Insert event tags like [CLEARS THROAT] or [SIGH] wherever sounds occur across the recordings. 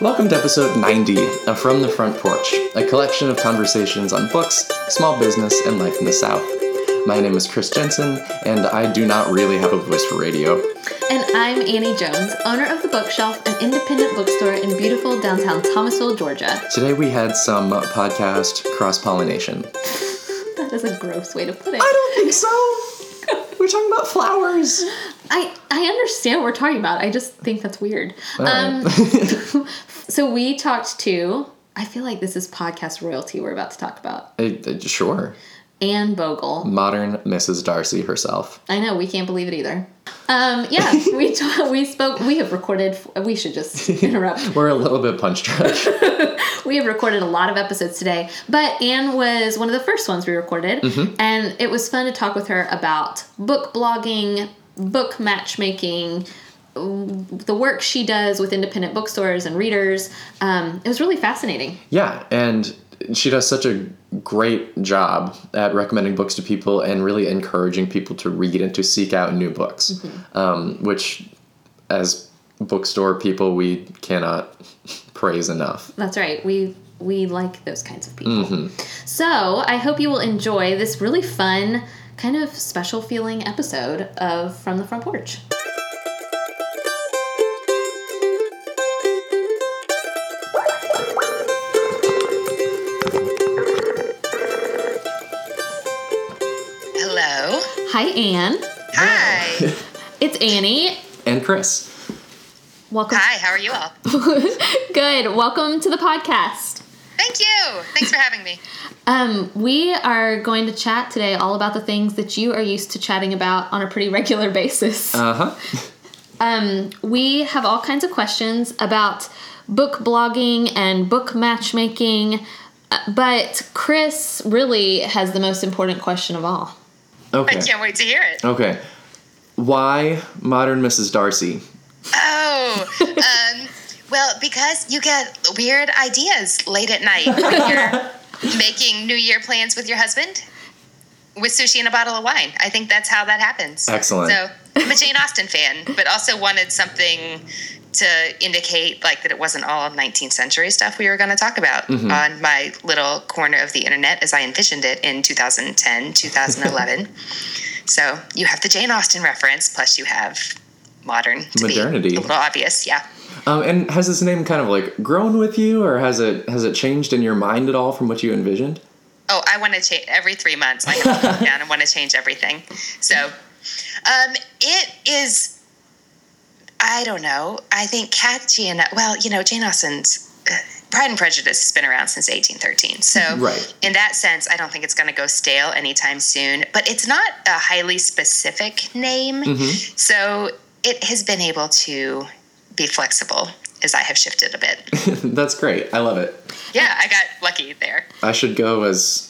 Welcome to episode 90 of From the Front Porch, a collection of conversations on books, small business, and life in the South. My name is Chris Jensen, and I do not really have a voice for radio. And I'm Annie Jones, owner of The Bookshelf, an independent bookstore in beautiful downtown Thomasville, Georgia. Today we had some podcast cross pollination. [LAUGHS] That is a gross way to put it. I don't think so! We're talking about flowers! I, I understand what we're talking about. I just think that's weird. Um, [LAUGHS] so we talked to, I feel like this is podcast royalty we're about to talk about. Uh, uh, sure. Anne Bogel. Modern Mrs. Darcy herself. I know we can't believe it either. Um, yeah, [LAUGHS] we ta- we spoke. We have recorded. We should just interrupt. [LAUGHS] We're a little bit punch drunk. [LAUGHS] we have recorded a lot of episodes today, but Anne was one of the first ones we recorded, and it was fun to talk with her about book blogging, book matchmaking, the work she does with independent bookstores and readers. Um, it was really fascinating. Yeah, and she does such a great job at recommending books to people and really encouraging people to read and to seek out new books, um, which, as bookstore people, we cannot [LAUGHS] praise enough. That's right. We we like those kinds of people. So I hope you will enjoy this really fun, kind of special feeling episode of From the Front Porch. Hi, Anne. Hi. [LAUGHS] It's Annie. And Chris, Welcome. Hi, how are you all? [LAUGHS] Good. Welcome to the podcast. Thank you. Thanks for having me. Um, we are going to chat today all about the things that you are used to chatting about on a pretty regular basis. uh huh. [LAUGHS] Um, we have all kinds of questions about book blogging and book matchmaking, uh, but Chris really has the most important question of all. I can't wait to hear it. Okay. Why Modern Mrs. Darcy? Oh, [LAUGHS] um, well, because you get weird ideas late at night when you're [LAUGHS] making New Year plans with your husband with sushi and a bottle of wine. I think that's how that happens. Excellent. So I'm a Jane Austen fan, but also wanted something to indicate like that it wasn't all 19th century stuff we were going to talk about on my little corner of the internet as I envisioned it in 2010, 2011. [LAUGHS] so you have the Jane Austen reference, plus you have modern to Modernity. be a little obvious. Yeah. Um, and has this name kind of like grown with you, or has it has it changed in your mind at all from what you envisioned? Oh, I want to change every three months. I [LAUGHS] come down and want to change everything. So, um, it is. I don't know. I think catchy enough. Well, you know, Jane Austen's uh, Pride and Prejudice has been around since 1813. So, [LAUGHS] Right. in that sense, I don't think it's going to go stale anytime soon. But it's not a highly specific name, so it has been able to be flexible as I have shifted a bit. [LAUGHS] That's great. I love it. Yeah, I got lucky there. I should go as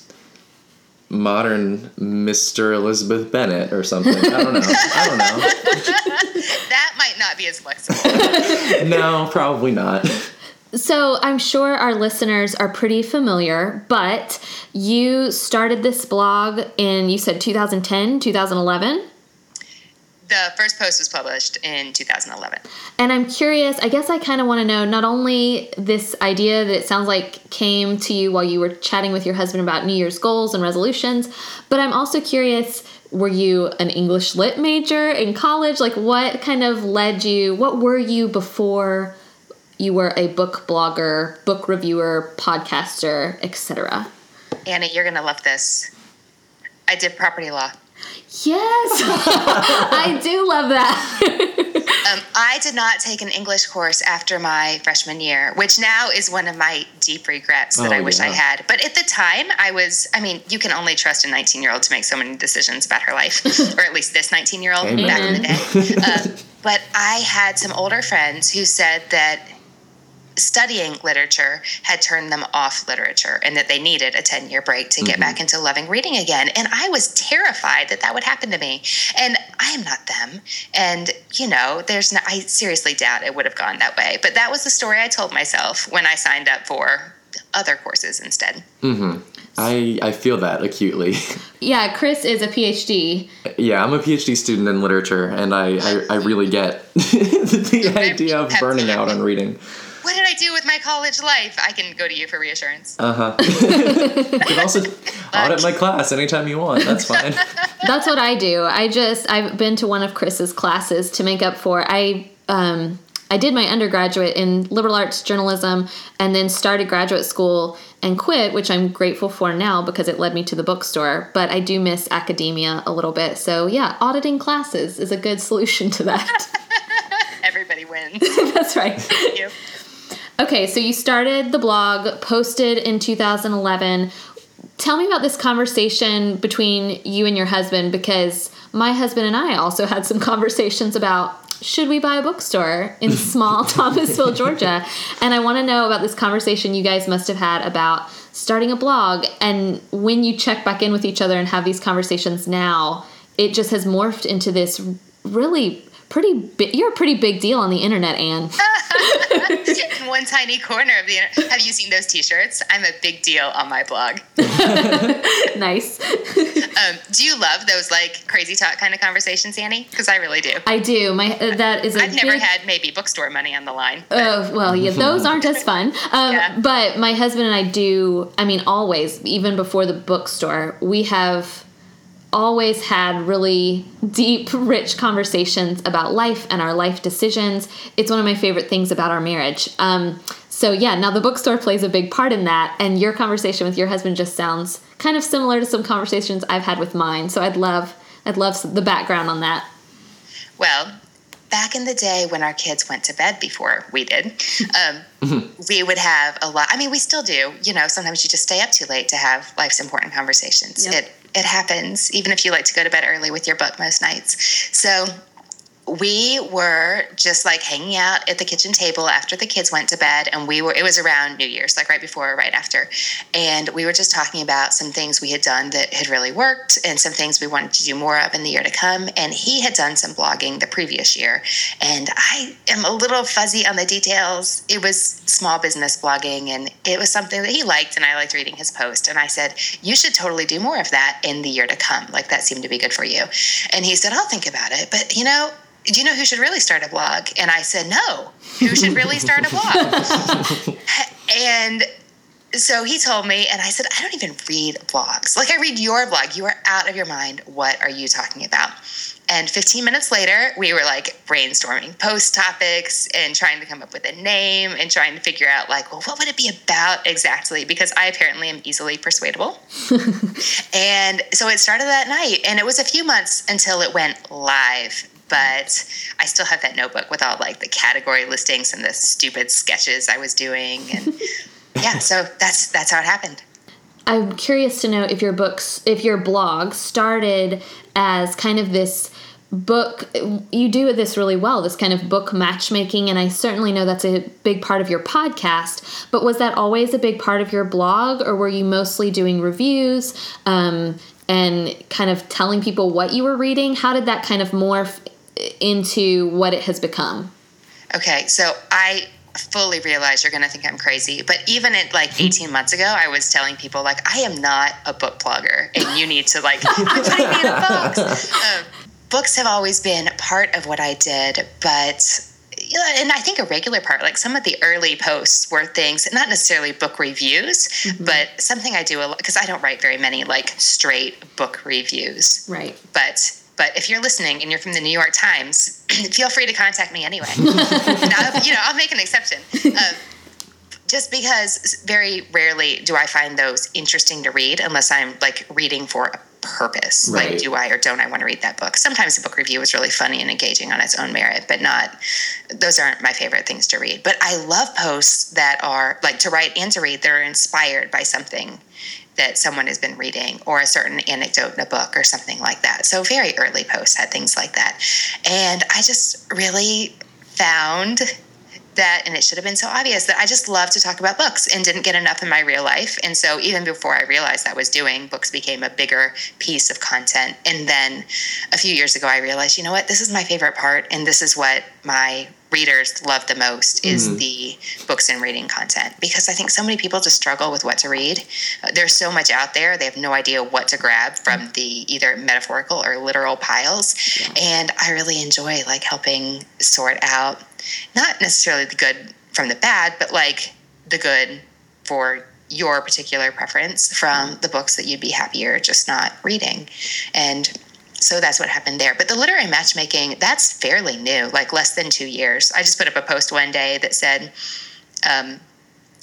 modern Mr. Elizabeth Bennett or something. I don't know. I don't know. [LAUGHS] That might not be as flexible. [LAUGHS] No, probably not. So I'm sure our listeners are pretty familiar, but you started this blog in, you said 2010, 2011? The first post was published in 2011. And I'm curious, I guess I kind of want to know not only this idea that it sounds like came to you while you were chatting with your husband about New Year's goals and resolutions, but I'm also curious were you an English lit major in college? Like, what kind of led you, what were you before you were a book blogger, book reviewer, podcaster, etc.? Anna, you're going to love this. I did property law. Yes, [LAUGHS] I do love that. [LAUGHS] Um, I did not take an English course after my freshman year, which now is one of my deep regrets that Oh, I wish I had. But at the time, I was, I mean, you can only trust a 19 year old to make so many decisions about her life, [LAUGHS] or at least this 19 year old back in the day. Um, but I had some older friends who said that studying literature had turned them off literature and that they needed a 10 year break to get back into loving reading again. And I was terrified that that would happen to me. And I am not them. And, you know, there's no, I seriously doubt it would have gone that way. But that was the story I told myself when I signed up for other courses instead. Mm-hmm. I, I feel that acutely. [LAUGHS] yeah, Chris is a PhD. yeah, I'm a PhD student in literature, and I, I, I really get [LAUGHS] the idea of burning out on reading. What did I do with my college life? I can go to you for reassurance. Uh huh. [LAUGHS] you can also [LAUGHS] audit my class anytime you want. That's fine. [LAUGHS] That's what I do. I just I've been to one of Chris's classes to make up for I um I did my undergraduate in liberal arts journalism and then started graduate school and quit, which I'm grateful for now because it led me to the bookstore. But I do miss academia a little bit. So, yeah, auditing classes is a good solution to that. Everybody wins. That's right. Okay, so you started the blog, posted in 2011. Tell me about this conversation between you and your husband because my husband and I also had some [LAUGHS] conversations about should we buy a bookstore in [LAUGHS] small Thomasville, Georgia? And I want to know about this conversation you guys must have had about starting a blog and when you check back in with each other and have these conversations now, it just has morphed into this really pretty big you're a pretty big deal on the internet, Anne. [LAUGHS] In one tiny corner of the internet. Have you seen those t-shirts? I'm a big deal on my blog. [LAUGHS] nice. [LAUGHS] Um, do you love those like crazy talk kind of conversations, Annie? Because I really do. I do. My uh, that is a I've never had maybe bookstore money on the line. Oh, well, yeah, those aren't as fun. Um, Yeah. But my husband and I do, I mean, always, even before the bookstore, we have always had really deep, rich conversations about life and our life decisions. It's one of my favorite things about our marriage. Um, so, yeah, now the bookstore plays a big part in that. And your conversation with your husband just sounds kind of similar to some conversations I've had with mine. So, I'd love. I'd love the background on that. Well, back in the day when our kids went to bed before we did, um, [LAUGHS] we would have a lot. I mean, we still do. You know, sometimes you just stay up too late to have life's important conversations. Yep. It it happens, even if you like to go to bed early with your book most nights. So we were just like hanging out at the kitchen table after the kids went to bed and we were it was around new year's like right before or right after. And we were just talking about some things we had done that had really worked and some things we wanted to do more of in the year to come. And he had done some blogging the previous year. And i am a little fuzzy on the details. It was small business blogging and it was something that he liked and i liked reading his post. And i said you should totally do more of that in the year to come. Like that seemed to be good for you. And he said i'll think about it. But you know do you know who should really start a blog? And I said, no. Who should really start a blog? [LAUGHS] and so he told me, and I said, I don't even read blogs. Like, I read your blog. You are out of your mind. What are you talking about? And 15 minutes later, we were like brainstorming post topics and trying to come up with a name and trying to figure out, like, well, what would it be about exactly? Because I apparently am easily persuadable. [LAUGHS] And so it started that night, and it was a few months until it went live. But I still have that notebook with all like the category listings and the stupid sketches I was doing, and [LAUGHS] yeah, so that's that's how it happened. I'm curious to know if your books, if your blog started as kind of this book. You do this really well, this kind of book matchmaking, and I certainly know that's a big part of your podcast. But was that always a big part of your blog, or were you mostly doing reviews um, and kind of telling people what you were reading? How did that kind of morph into what it has become? Okay, so I fully realize you're going to think I'm crazy, but even at like 18 months ago, I was telling people like I am not a book blogger, and you need to like me in a box. Um, books have always been part of what I did, but and I think a regular part, like some of the early posts were things, not necessarily book reviews, but something I do a lot because I don't write very many like straight book reviews. Right. But but if you're listening and you're from the New York Times, [CLEARS THROAT] feel free to contact me anyway. [LAUGHS] I'll, you know, I'll make an exception. Um, just because very rarely do I find those interesting to read unless I'm like reading for a purpose. Right. Like, do I or don't I want to read that book? Sometimes a book review is really funny and engaging on its own merit, but not, those aren't my favorite things to read. But I love posts that are like to write and to read that are inspired by something that someone has been reading or a certain anecdote in a book or something like that. So very early posts had things like that. And I just really found that and it should have been so obvious that I just love to talk about books and didn't get enough in my real life. And so even before I realized I was doing, books became a bigger piece of content. And then a few years ago I realized, you know what, this is my favorite part and this is what my readers love the most is mm-hmm. the books and reading content because I think so many people just struggle with what to read. There's so much out there; they have no idea what to grab from the either metaphorical or literal piles. And I really enjoy like helping sort out not necessarily the good from the bad, but like the good for your particular preference from mm-hmm. the books that you'd be happier just not reading. And so that's what happened there. But the literary matchmaking, that's fairly new, like less than two years. I just put up a post one day that said, um,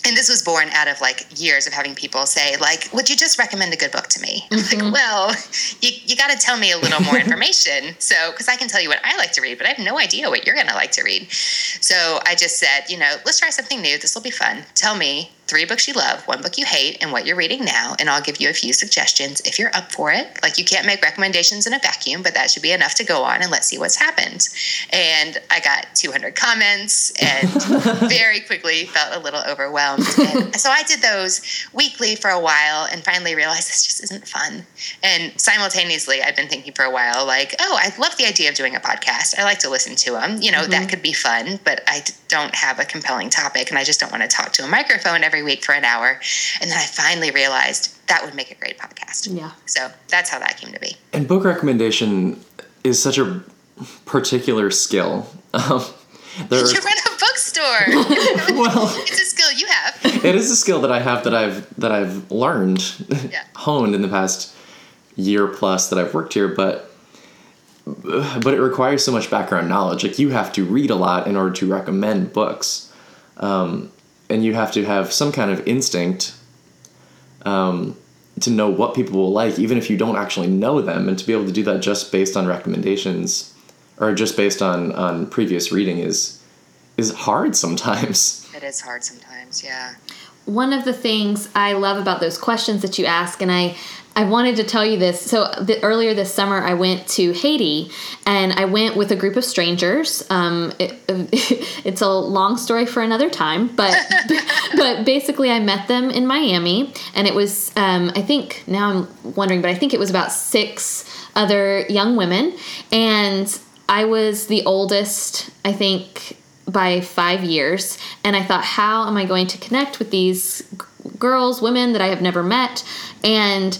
and this was born out of like years of having people say like would you just recommend a good book to me mm-hmm. like well you, you got to tell me a little more [LAUGHS] information so because i can tell you what i like to read but i have no idea what you're going to like to read so i just said you know let's try something new this will be fun tell me three books you love, one book you hate, and what you're reading now. And I'll give you a few suggestions if you're up for it. Like, you can't make recommendations in a vacuum, but that should be enough to go on and let's see what's happened. And I got 200 comments and [LAUGHS] very quickly felt a little overwhelmed. And [LAUGHS] so I did those weekly for a while and finally realized this just isn't fun. And simultaneously, I've been thinking for a while, like, oh, I love the idea of doing a podcast. I like to listen to them. You know, mm-hmm. that could be fun, but I don't have a compelling topic and I just don't want to talk to a microphone every week for an hour. And then I finally realized that would make a great podcast. Yeah. So that's how that came to be. And book recommendation is such a particular skill. Um, there you run a bookstore. [LAUGHS] well, it's a skill you have. It is a skill that I have that I've that I've learned, yeah. [LAUGHS] honed in the past year plus that I've worked here, but but it requires so much background knowledge. Like you have to read a lot in order to recommend books, um, and you have to have some kind of instinct um, to know what people will like, even if you don't actually know them, and to be able to do that just based on recommendations or just based on on previous reading is is hard sometimes. It is hard sometimes, yeah. One of the things I love about those questions that you ask, and I I wanted to tell you this. So the, earlier this summer, I went to Haiti, and I went with a group of strangers. Um, it, [LAUGHS] it's a long story for another time, but [LAUGHS] but basically, I met them in Miami, and it was um, I think now I'm wondering, but I think it was about six other young women, and I was the oldest. I think by five years, and I thought, how am I going to connect with these girls, women that I have never met, and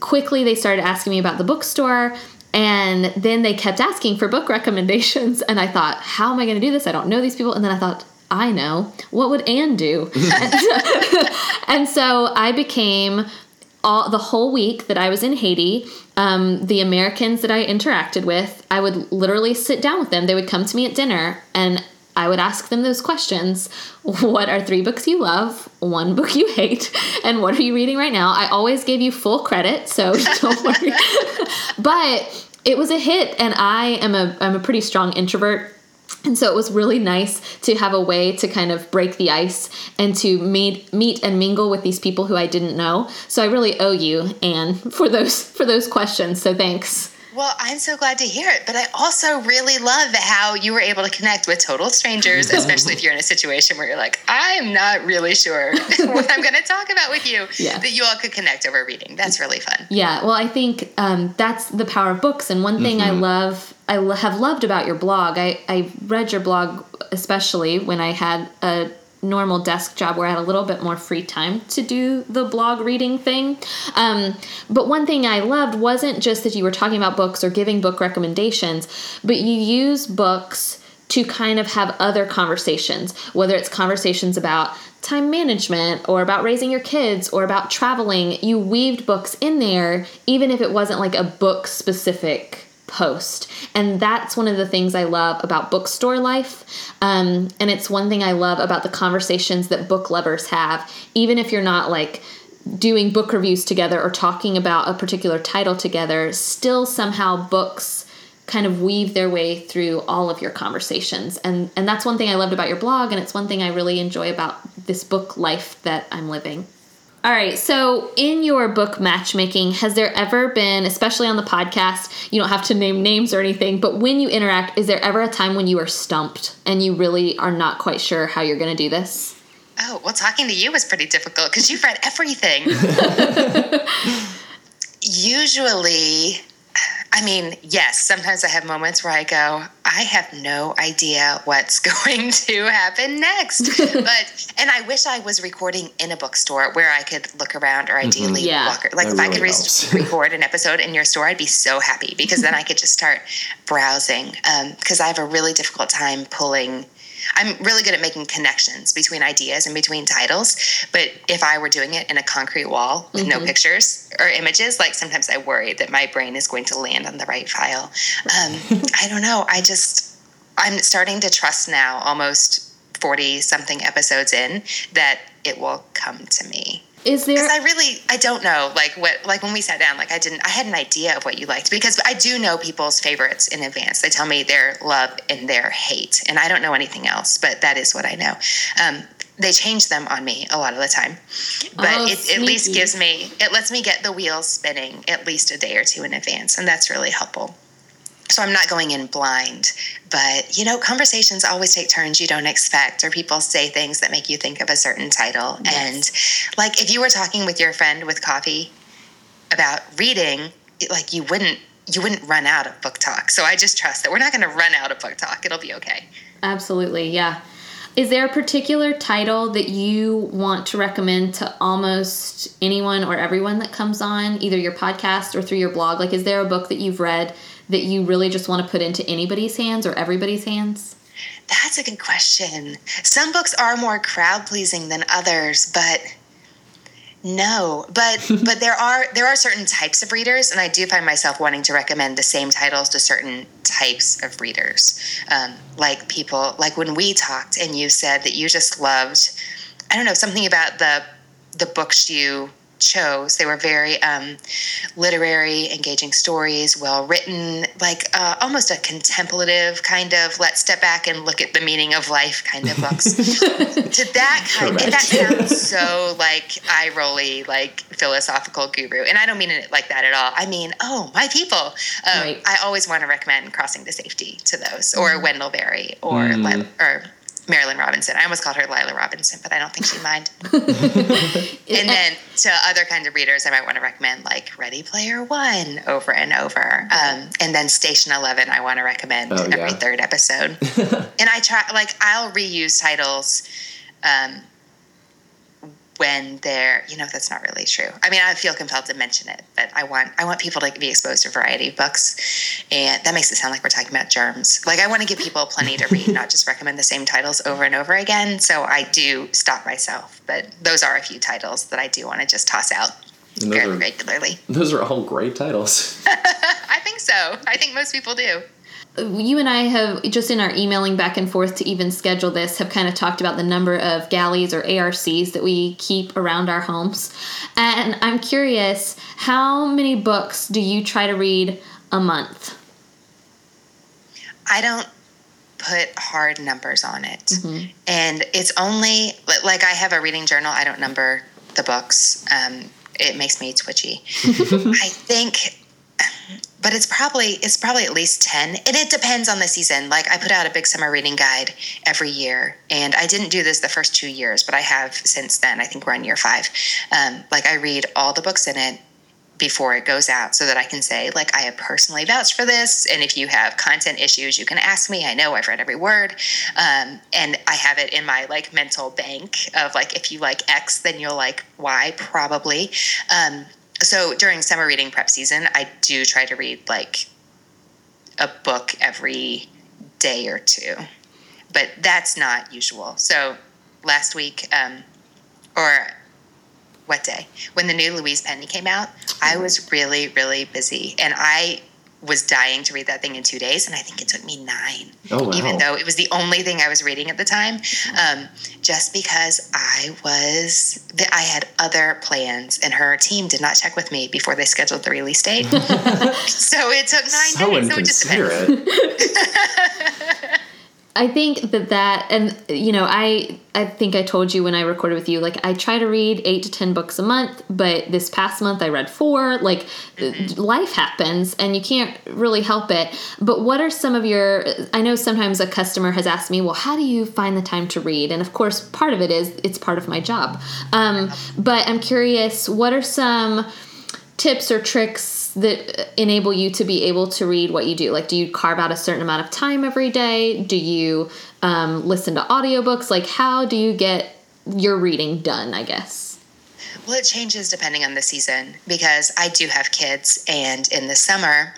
quickly they started asking me about the bookstore and then they kept asking for book [LAUGHS] recommendations and i thought how am i going to do this? I don't know these people. And then i thought i know. What would anne do? [LAUGHS] [LAUGHS] And so i became all the whole week that i was in haiti um, the americans that i interacted with i would literally sit down with them. They would come to me at dinner and I would ask them those questions. What are three books you love? One book you hate? And what are you reading right now? I always gave you full credit, so [LAUGHS] don't worry. [LAUGHS] but it was a hit and I am a I'm a pretty strong introvert. And so it was really nice to have a way to kind of break the ice and to meet meet and mingle with these people who I didn't know. So I really owe you, Anne, for those for those questions. So thanks. Well, I'm so glad to hear it. But I also really love how you were able to connect with total strangers, [LAUGHS] especially if you're in a situation where you're like, I'm not really sure [LAUGHS] what I'm going to talk about with you. [LAUGHS] Yeah. That you all could connect over reading. That's really fun. Yeah. Well, I think um, that's the power of books. And one thing mm-hmm. I love, I have loved about your blog, I, I read your blog especially when I had a normal desk job where I had a little bit more free time to do the blog reading thing. Um, but one thing I loved wasn't just that you were talking about books or giving book recommendations, but you use books to kind of have other conversations, whether it's conversations about time management or about raising your kids or about traveling. You weaved books in there, even if it wasn't like a book specific post. And that's one of the things I love about bookstore life. Um, and it's one thing I love about the conversations that book lovers have, even if you're not like doing book reviews together or talking about a particular title together, still somehow books kind of weave their way through all of your conversations. And and that's one thing I loved about your blog and it's one thing I really enjoy about this book life that I'm living. All right. So, in your book matchmaking, has there ever been, especially on the podcast, you don't have to name names or anything, but when you interact, is there ever a time when you are stumped and you really are not quite sure how you're going to do this? Oh, well, talking to you was pretty difficult because you've read everything. [LAUGHS] Usually, I mean, yes, sometimes I have moments where I go, I have no idea what's [LAUGHS] going to happen next. [LAUGHS] but and I wish I was recording in a bookstore where I could look around or ideally mm-hmm. yeah. walk. Like that if really I could re- [LAUGHS] record an episode in your store, I'd be so happy because then I could just start browsing. Because um, I have a really difficult time pulling I'm really good at making connections between ideas and between titles. But if I were doing it in a concrete wall with mm-hmm. no pictures or images, like sometimes I worry that my brain is going to land on the right file. Um, [LAUGHS] I don't know. I just, I'm starting to trust now, almost 40 something episodes in, that it will come to me. Is there? Because I really, I don't know. Like what, like when we sat down, like I didn't, I had an idea of what you liked because I do know people's favorites in advance. They tell me their love and their hate, and I don't know anything else, but that is what I know. Um, they change them on me a lot of the time, but oh, it at least gives me, it lets me get the wheels spinning at least a day or two in advance, and that's really helpful so I'm not going in blind. But, you know, conversations always take turns you don't expect, or people say things that make you think of a certain title. Yes. And, like, if you were talking with your friend with coffee about reading, like, you wouldn't. You wouldn't run out of book talk. So I just trust that we're not going to run out of book talk. It'll be okay. Absolutely. Yeah. Is there a particular title that you want to recommend to almost anyone or everyone that comes on either your podcast or through your blog? Like, is there a book that you've read that you really just want to put into anybody's hands or everybody's hands? That's a good question. Some books are more crowd pleasing than others, but no, but [LAUGHS] but there are there are certain types of readers, and I do find myself wanting to recommend the same titles to certain types of readers. Um, like people, like when we talked, and you said that you just loved, I don't know, something about the the books you chose. They were very um, literary, engaging stories, well written, like uh, almost a contemplative kind of let's step back and look at the meaning of life kind of books. [LAUGHS] to that kind, Correct. that sounds so like eye rolly, like philosophical guru, and I don't mean it like that at all. I mean, oh my people. Um, right. I always want to recommend Crossing to Safety to those, or mm. Wendell Berry, or mm. or Marilynne Robinson. I almost called her Lila Robinson, but I don't think she'd mind. [LAUGHS] [LAUGHS] and then to other kinds of readers, I might want to recommend like Ready Player One over and over. Um, and then Station Eleven, I want to recommend oh, every yeah. third episode. [LAUGHS] and I try, like, I'll reuse titles. Um, when they're you know that's not really true. I mean i feel compelled to mention it but i want i want people to be exposed to a variety of books and that makes it sound like we're talking about germs. Like i want to give people plenty to read not just recommend the same titles over and over again so i do stop myself but those are a few titles that i do want to just toss out fairly are, regularly. Those are all great titles. [LAUGHS] I think so. I think most people do you and I have just in our emailing back and forth to even schedule this have kind of talked about the number of galleys or ARCs that we keep around our homes. And I'm curious, how many books do you try to read a month? I don't put hard numbers on it. Mm-hmm. And it's only like I have a reading journal, I don't number the books. Um, it makes me twitchy. [LAUGHS] I think but it's probably it's probably at least 10 and it depends on the season. Like i put out a big summer reading guide every year and i didn't do this the first two years but i have since then. I think we're on year five. Um, like i read all the books in it before it goes out so that i can say like i have personally vouched for this and if you have content issues you can ask me. I know i've read every word. Um, and i have it in my like mental bank of like if you like x then you'll like y probably. Um, so during summer reading prep season, I do try to read like a book every day or two, but that's not usual. So last week, um, or what day? When the new Louise Penny came out, I was really, really busy, and I was dying to read that thing in two days, and I think it took me nine. Oh, wow. Even though it was the only thing I was reading at the time, um, just because I was, I had other plans, and her team did not check with me before they scheduled the release date. [LAUGHS] so it took nine so days. So it just depends. [LAUGHS] I think that that and you know I I think I told you when I recorded with you like I try to read 8 to 10 books a month but this past month I read 4 like mm-hmm. life happens and you can't really help it. But what are some of your I know sometimes a customer has asked me well how do you find the time to read? And of course part of it is it's part of my job. Um, but I'm curious what are some tips or tricks that enable you to be able to read what you do? Like, do you carve out a certain amount of time every day? Do you um, listen to audiobooks? Like, how do you get your reading done, I guess? Well, it changes depending on the season because I do have kids, and in the summer,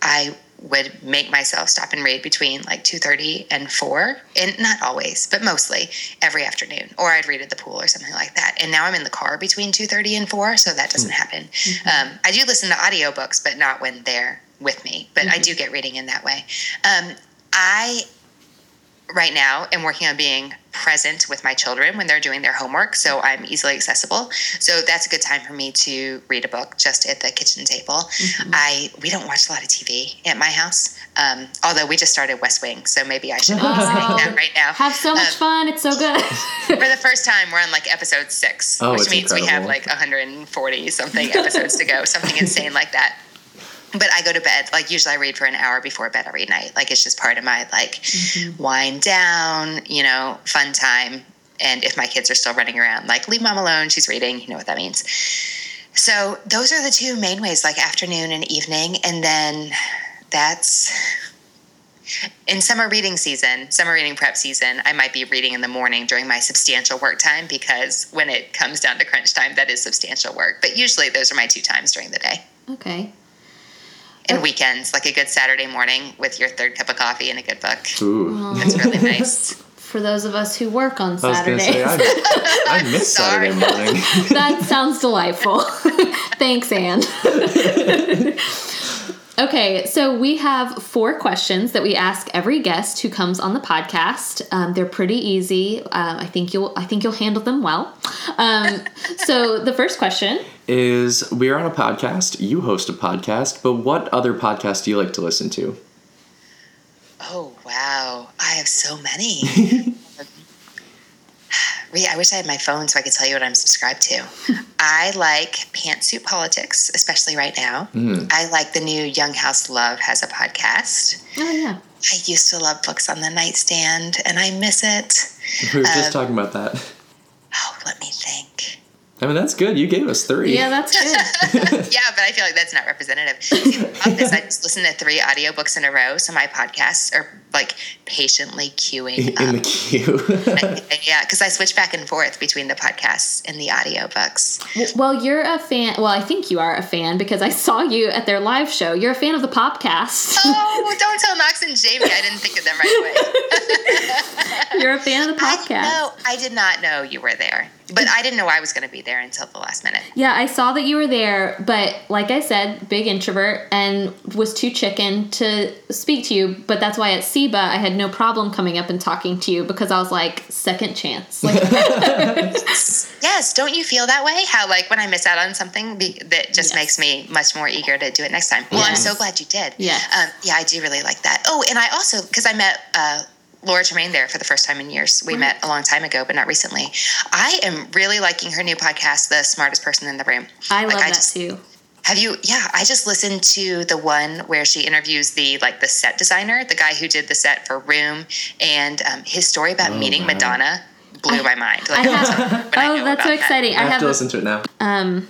I would make myself stop and read between like 2.30 and 4 and not always but mostly every afternoon or i'd read at the pool or something like that. And now i'm in the car between 2.30 and 4 so that doesn't happen. Um, i do listen to audiobooks but not when they're with me but i do get reading in that way. Um, i right now am working on being present with my children when they're doing their homework so i'm easily accessible. So that's a good time for me to read a book just at the kitchen table. I we don't watch a lot of tv at my house um, although we just started west wing so maybe i should be saying that right now. Have so much Um, fun. It's so good. [LAUGHS] for the first time we're on like episode six Oh, which it's means we have like 140 something episodes to go something insane like that but i go to bed like usually i read for an hour before bed every night. Like it's just part of my like mm-hmm. wind down you know fun time. And if my kids are still running around like leave mom alone. She's reading. You know what that means. So those are the two main ways like afternoon and evening. And then that's in summer reading season, summer reading prep season, I might be reading in the morning during my substantial work time because when it comes down to crunch time, that is substantial work. But usually those are my two times during the day. okay. And weekends, like a good Saturday morning with your third cup of coffee and a good book. Ooh. It's really [LAUGHS] nice. For those of us who work on I was Saturdays, say I, I miss [LAUGHS] Saturday morning. [LAUGHS] that sounds delightful. Thanks, Anne. okay, so we have four questions that we ask every guest who comes on the podcast. Um, they're pretty easy. Um, I think you'll. I think you'll handle them well. Um, so the first question. Is we're on a podcast. You host a podcast, but what other podcast do you like to listen to? Oh, wow. I have so many. [LAUGHS] [SIGHS] Rhea, I wish I had my phone so I could tell you what I'm subscribed to. I like Pantsuit Politics, especially right now. I like the new Young House Love has a podcast. Oh yeah. I used to love books on the nightstand and I miss it. We were just Uh, talking about that. Oh, let me think. I mean, that's good. You gave us three. Yeah, that's [LAUGHS] good. [LAUGHS] yeah, but I feel like that's not representative. See, the I just listen to three audiobooks in a row, so my podcasts are like patiently queuing in the up. queue. [LAUGHS] yeah, because I switch back and forth between the podcasts and the audiobooks. well, you're a fan. Well, I think you are a fan because I saw you at their live show. You're a fan of the podcast. Oh, don't tell Knox and Jamie. I didn't think of them right away. You're a fan of the podcast. no, I did not know you were there, but I didn't know I was going to be there until the last minute. Yeah, I saw that you were there, but like I said, big introvert and was too chicken to speak to you. But that's why at SIBA I had no problem coming up and talking to you because I was like, second chance. Like, [LAUGHS] Yes, don't you feel that way? How like when I miss out on something be, that just Yes. makes me much more eager to do it next time. Well, I'm so glad you did. Yeah, um, yeah, I do really like that. Oh, and I also because I met uh, Laura Tremaine there for the first time in years. We met a long time ago, but not recently. I am really liking her new podcast, The Smartest Person in the Room. I Like, love that just- too. Have you? Yeah, I just listened to the one where she interviews the like the set designer, the guy who did the set for Room, and um, his story about Oh, meeting wow. Madonna blew my mind. Like, [LAUGHS] I have, when oh, know that's so about that. exciting. I I have have to listen to it now. Um,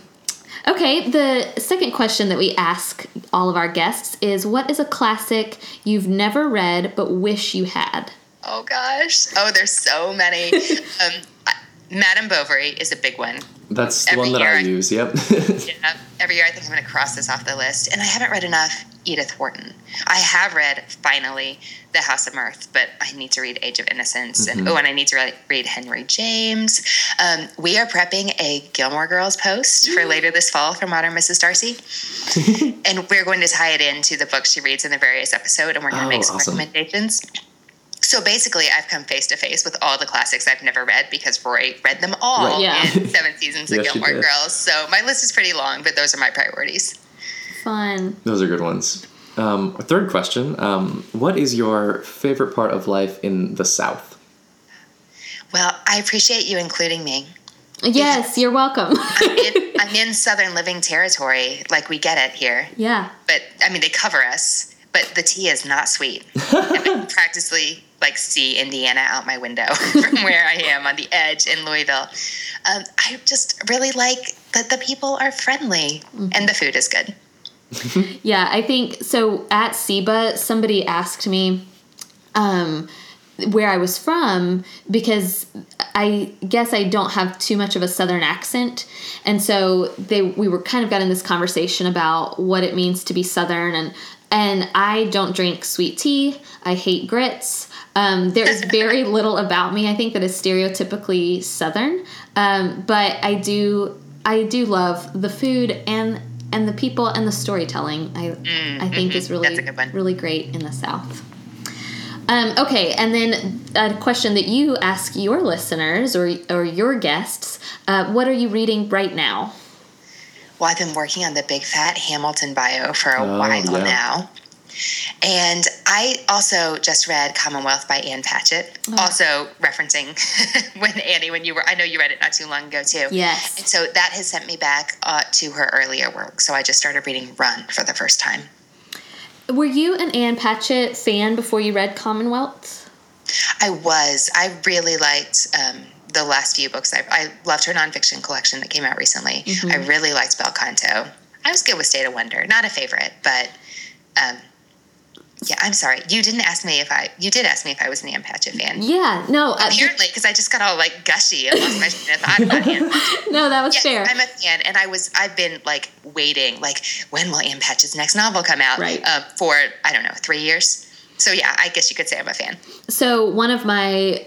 okay, the second question that we ask all of our guests is what is a classic you've never read but wish you had? Oh gosh. Oh, there's so many. [LAUGHS] um, Madame Bovary is a big one. That's the Every one that I I- use. Yep. [LAUGHS] Yeah, [LAUGHS] every year I think I'm going to cross this off the list. And I haven't read enough Edith Wharton. I have read finally The House of Mirth, but I need to read Age of Innocence. And oh, and I need to re- read Henry James. Um, we are prepping a Gilmore Girls post for later this fall for Modern Mrs. Darcy. and we're going to tie it into the books she reads in the various episode, and we're going to Oh, make some awesome. recommendations. So basically, I've come face to face with all the classics I've never read because Rory read them all Right. Yeah. in seven seasons of Yes, Gilmore. Girls. So my list is pretty long, but those are my priorities. Fun. Those are good ones. Um, third question: um, What is your favorite part of life in the South? Well, I appreciate you including me. Yes, you're welcome. I'm in, [LAUGHS] I'm in Southern Living territory, like we get it here. yeah. But I mean, they cover us, but the tea is not sweet. and I can practically like see Indiana out my window [LAUGHS] from where I am on the edge in Louisville. Um, I just really like that the people are friendly and the food is good. [LAUGHS] Yeah, I think so. At SIBA, somebody asked me um, where I was from because I guess I don't have too much of a Southern accent, and so they we were kind of got in this conversation about what it means to be Southern, and and I don't drink sweet tea. I hate grits. Um, there is very [LAUGHS] little about me, I think, that is stereotypically Southern. Um, but I do, I do love the food and and the people and the storytelling. I mm, I think mm-hmm. is really really great in the South. Um, okay, and then a question that you ask your listeners or or your guests: uh, What are you reading right now? Well, I've been working on the Big Fat Hamilton bio for a oh, while yeah. now. And I also just read Commonwealth by Ann Patchett, oh. also referencing [LAUGHS] when Annie, when you were, I know you read it not too long ago too. Yes. And so that has sent me back uh, to her earlier work. So I just started reading Run for the first time. Were you an Ann Patchett fan before you read Commonwealth? I was. I really liked um, the last few books. I, I, loved her nonfiction collection that came out recently. Mm-hmm. I really liked Bel Canto. I was good with State of Wonder. Not a favorite, but um, yeah, I'm sorry. You didn't ask me if I. You did ask me if I was an Ann Patchett fan. Yeah, no. Uh, Apparently, because I just got all like gushy and lost my thought about Ann. [LAUGHS] no, that was fair. I'm a fan, and I was. I've been like waiting, like when will Ann Patchett's next novel come out? Right. Uh, for I don't know, three years. So yeah, I guess you could say I'm a fan. So one of my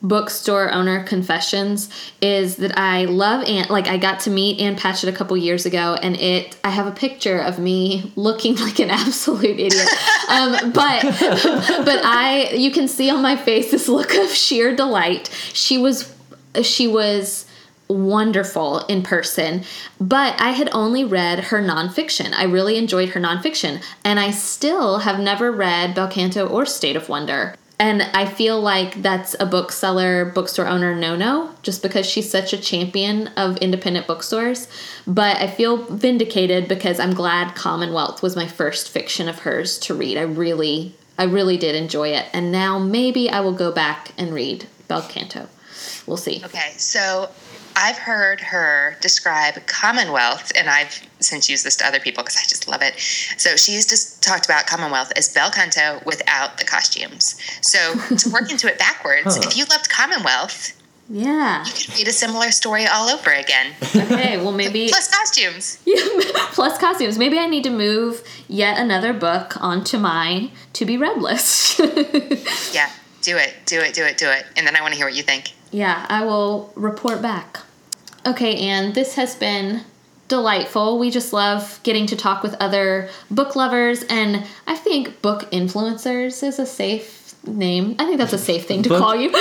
bookstore owner confessions is that I love Ann. Like I got to meet Ann Patchett a couple years ago, and it. I have a picture of me looking [LAUGHS] like an absolute idiot. um, but [LAUGHS] but I, you can see on my face this look of sheer delight. She was she was wonderful in person, but I had only read her nonfiction. I really enjoyed her nonfiction, and I still have never read Bel Canto or State of Wonder. And I feel like that's a bookseller, bookstore owner no no, just because she's such a champion of independent bookstores. But I feel vindicated because I'm glad Commonwealth was my first fiction of hers to read. I really, I really did enjoy it. And now maybe I will go back and read Bel Canto. We'll see. Okay, so I've heard her describe Commonwealth, and I've since used this to other people because I just love it. So she's just talked about Commonwealth as Bel Canto without the costumes. So to work [LAUGHS] into it backwards, huh. if you loved Commonwealth, yeah, you could read a similar story all over again. Okay, well [LAUGHS] maybe plus costumes. [LAUGHS] Yeah, plus costumes. Maybe I need to move yet another book onto my to be read list. yeah, do it, do it, do it, do it, and then I want to hear what you think. Yeah, I will report back. Okay, Anne, this has been delightful. We just love getting to talk with other book lovers, and I think book influencers is a safe name. I think that's a safe thing to call you. [LAUGHS]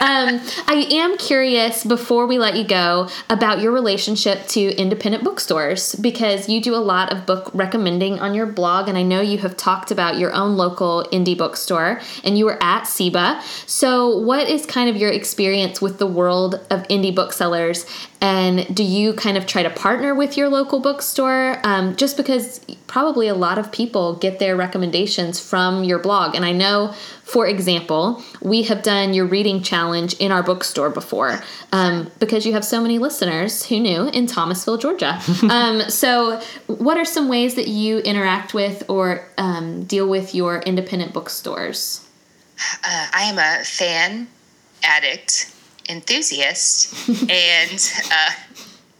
um, I am curious before we let you go about your relationship to independent bookstores because you do a lot of book recommending on your blog, and I know you have talked about your own local indie bookstore, and you were at SIBA. So, what is kind of your experience with the world of indie booksellers and do you kind of try to partner with your local bookstore? Um, just because probably a lot of people get their recommendations from your blog. And I know, for example, we have done your reading challenge in our bookstore before um, because you have so many listeners who knew in Thomasville, Georgia. [LAUGHS] um, so, what are some ways that you interact with or um, deal with your independent bookstores? Uh, I am a fan addict enthusiast [LAUGHS] and uh,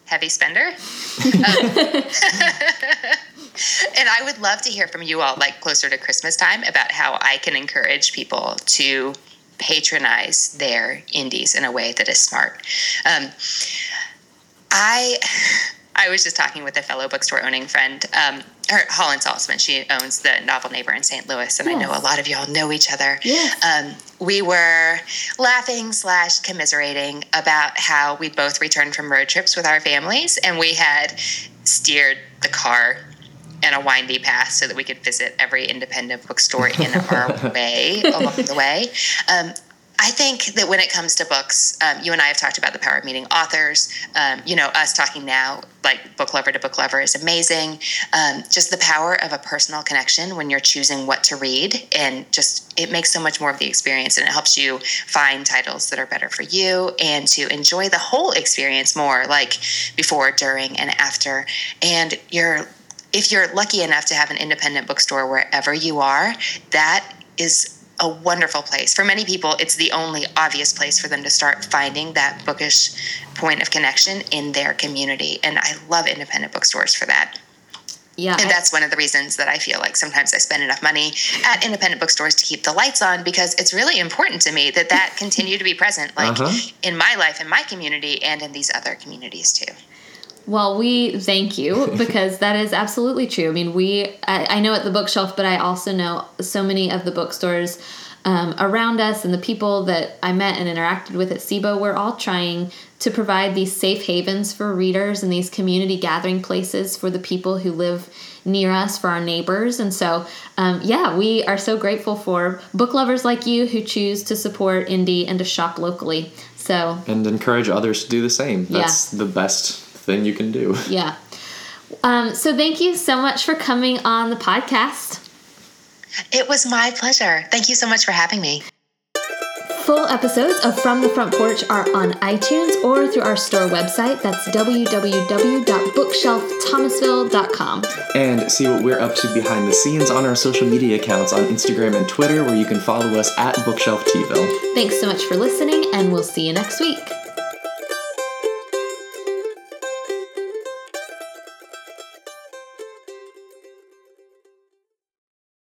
heavy spender. [LAUGHS] [LAUGHS] And I would love to hear from you all, like closer to Christmas time, about how I can encourage people to patronize their indies in a way that is smart. Um, I [SIGHS] I was just talking with a fellow bookstore owning friend, um, her Holland Saltsman. She owns the Novel Neighbor in St. Louis, and yes. I know a lot of y'all know each other. Yes. Um, we were laughing slash commiserating about how we'd both returned from road trips with our families, and we had steered the car in a windy path so that we could visit every independent bookstore in [LAUGHS] our way along the way. Um, I think that when it comes to books, um, you and I have talked about the power of meeting authors. Um, you know, us talking now, like book lover to book lover, is amazing. Um, just the power of a personal connection when you're choosing what to read, and just it makes so much more of the experience, and it helps you find titles that are better for you and to enjoy the whole experience more, like before, during, and after. And you're if you're lucky enough to have an independent bookstore wherever you are, that is a wonderful place. For many people, it's the only obvious place for them to start finding that bookish point of connection in their community. And I love independent bookstores for that. Yeah. And that's one of the reasons that I feel like sometimes I spend enough money at independent bookstores to keep the lights on because it's really important to me that that continue to be present, like Uh-huh. in my life, in my community, and in these other communities too. Well, we thank you [LAUGHS] because that is absolutely true. I mean, we, I, I know at the bookshelf, but I also know so many of the bookstores um, around us and the people that I met and interacted with at SIBA, we're all trying to provide these safe havens for readers and these community gathering places for the people who live near us, for our neighbors. And so, um, yeah, we are so grateful for book lovers like you who choose to support indie and to shop locally. So, And encourage others to do the same. That's the best thing you can do. Yeah. Um, so thank you so much for coming on the podcast. It was my pleasure. Thank you so much for having me. Full episodes of From the Front Porch are on iTunes or through our store website. That's www.bookshelfthomasville.com. And see what we're up to behind the scenes on our social media accounts on Instagram and Twitter, where you can follow us at Bookshelf Thanks so much for listening, and we'll see you next week.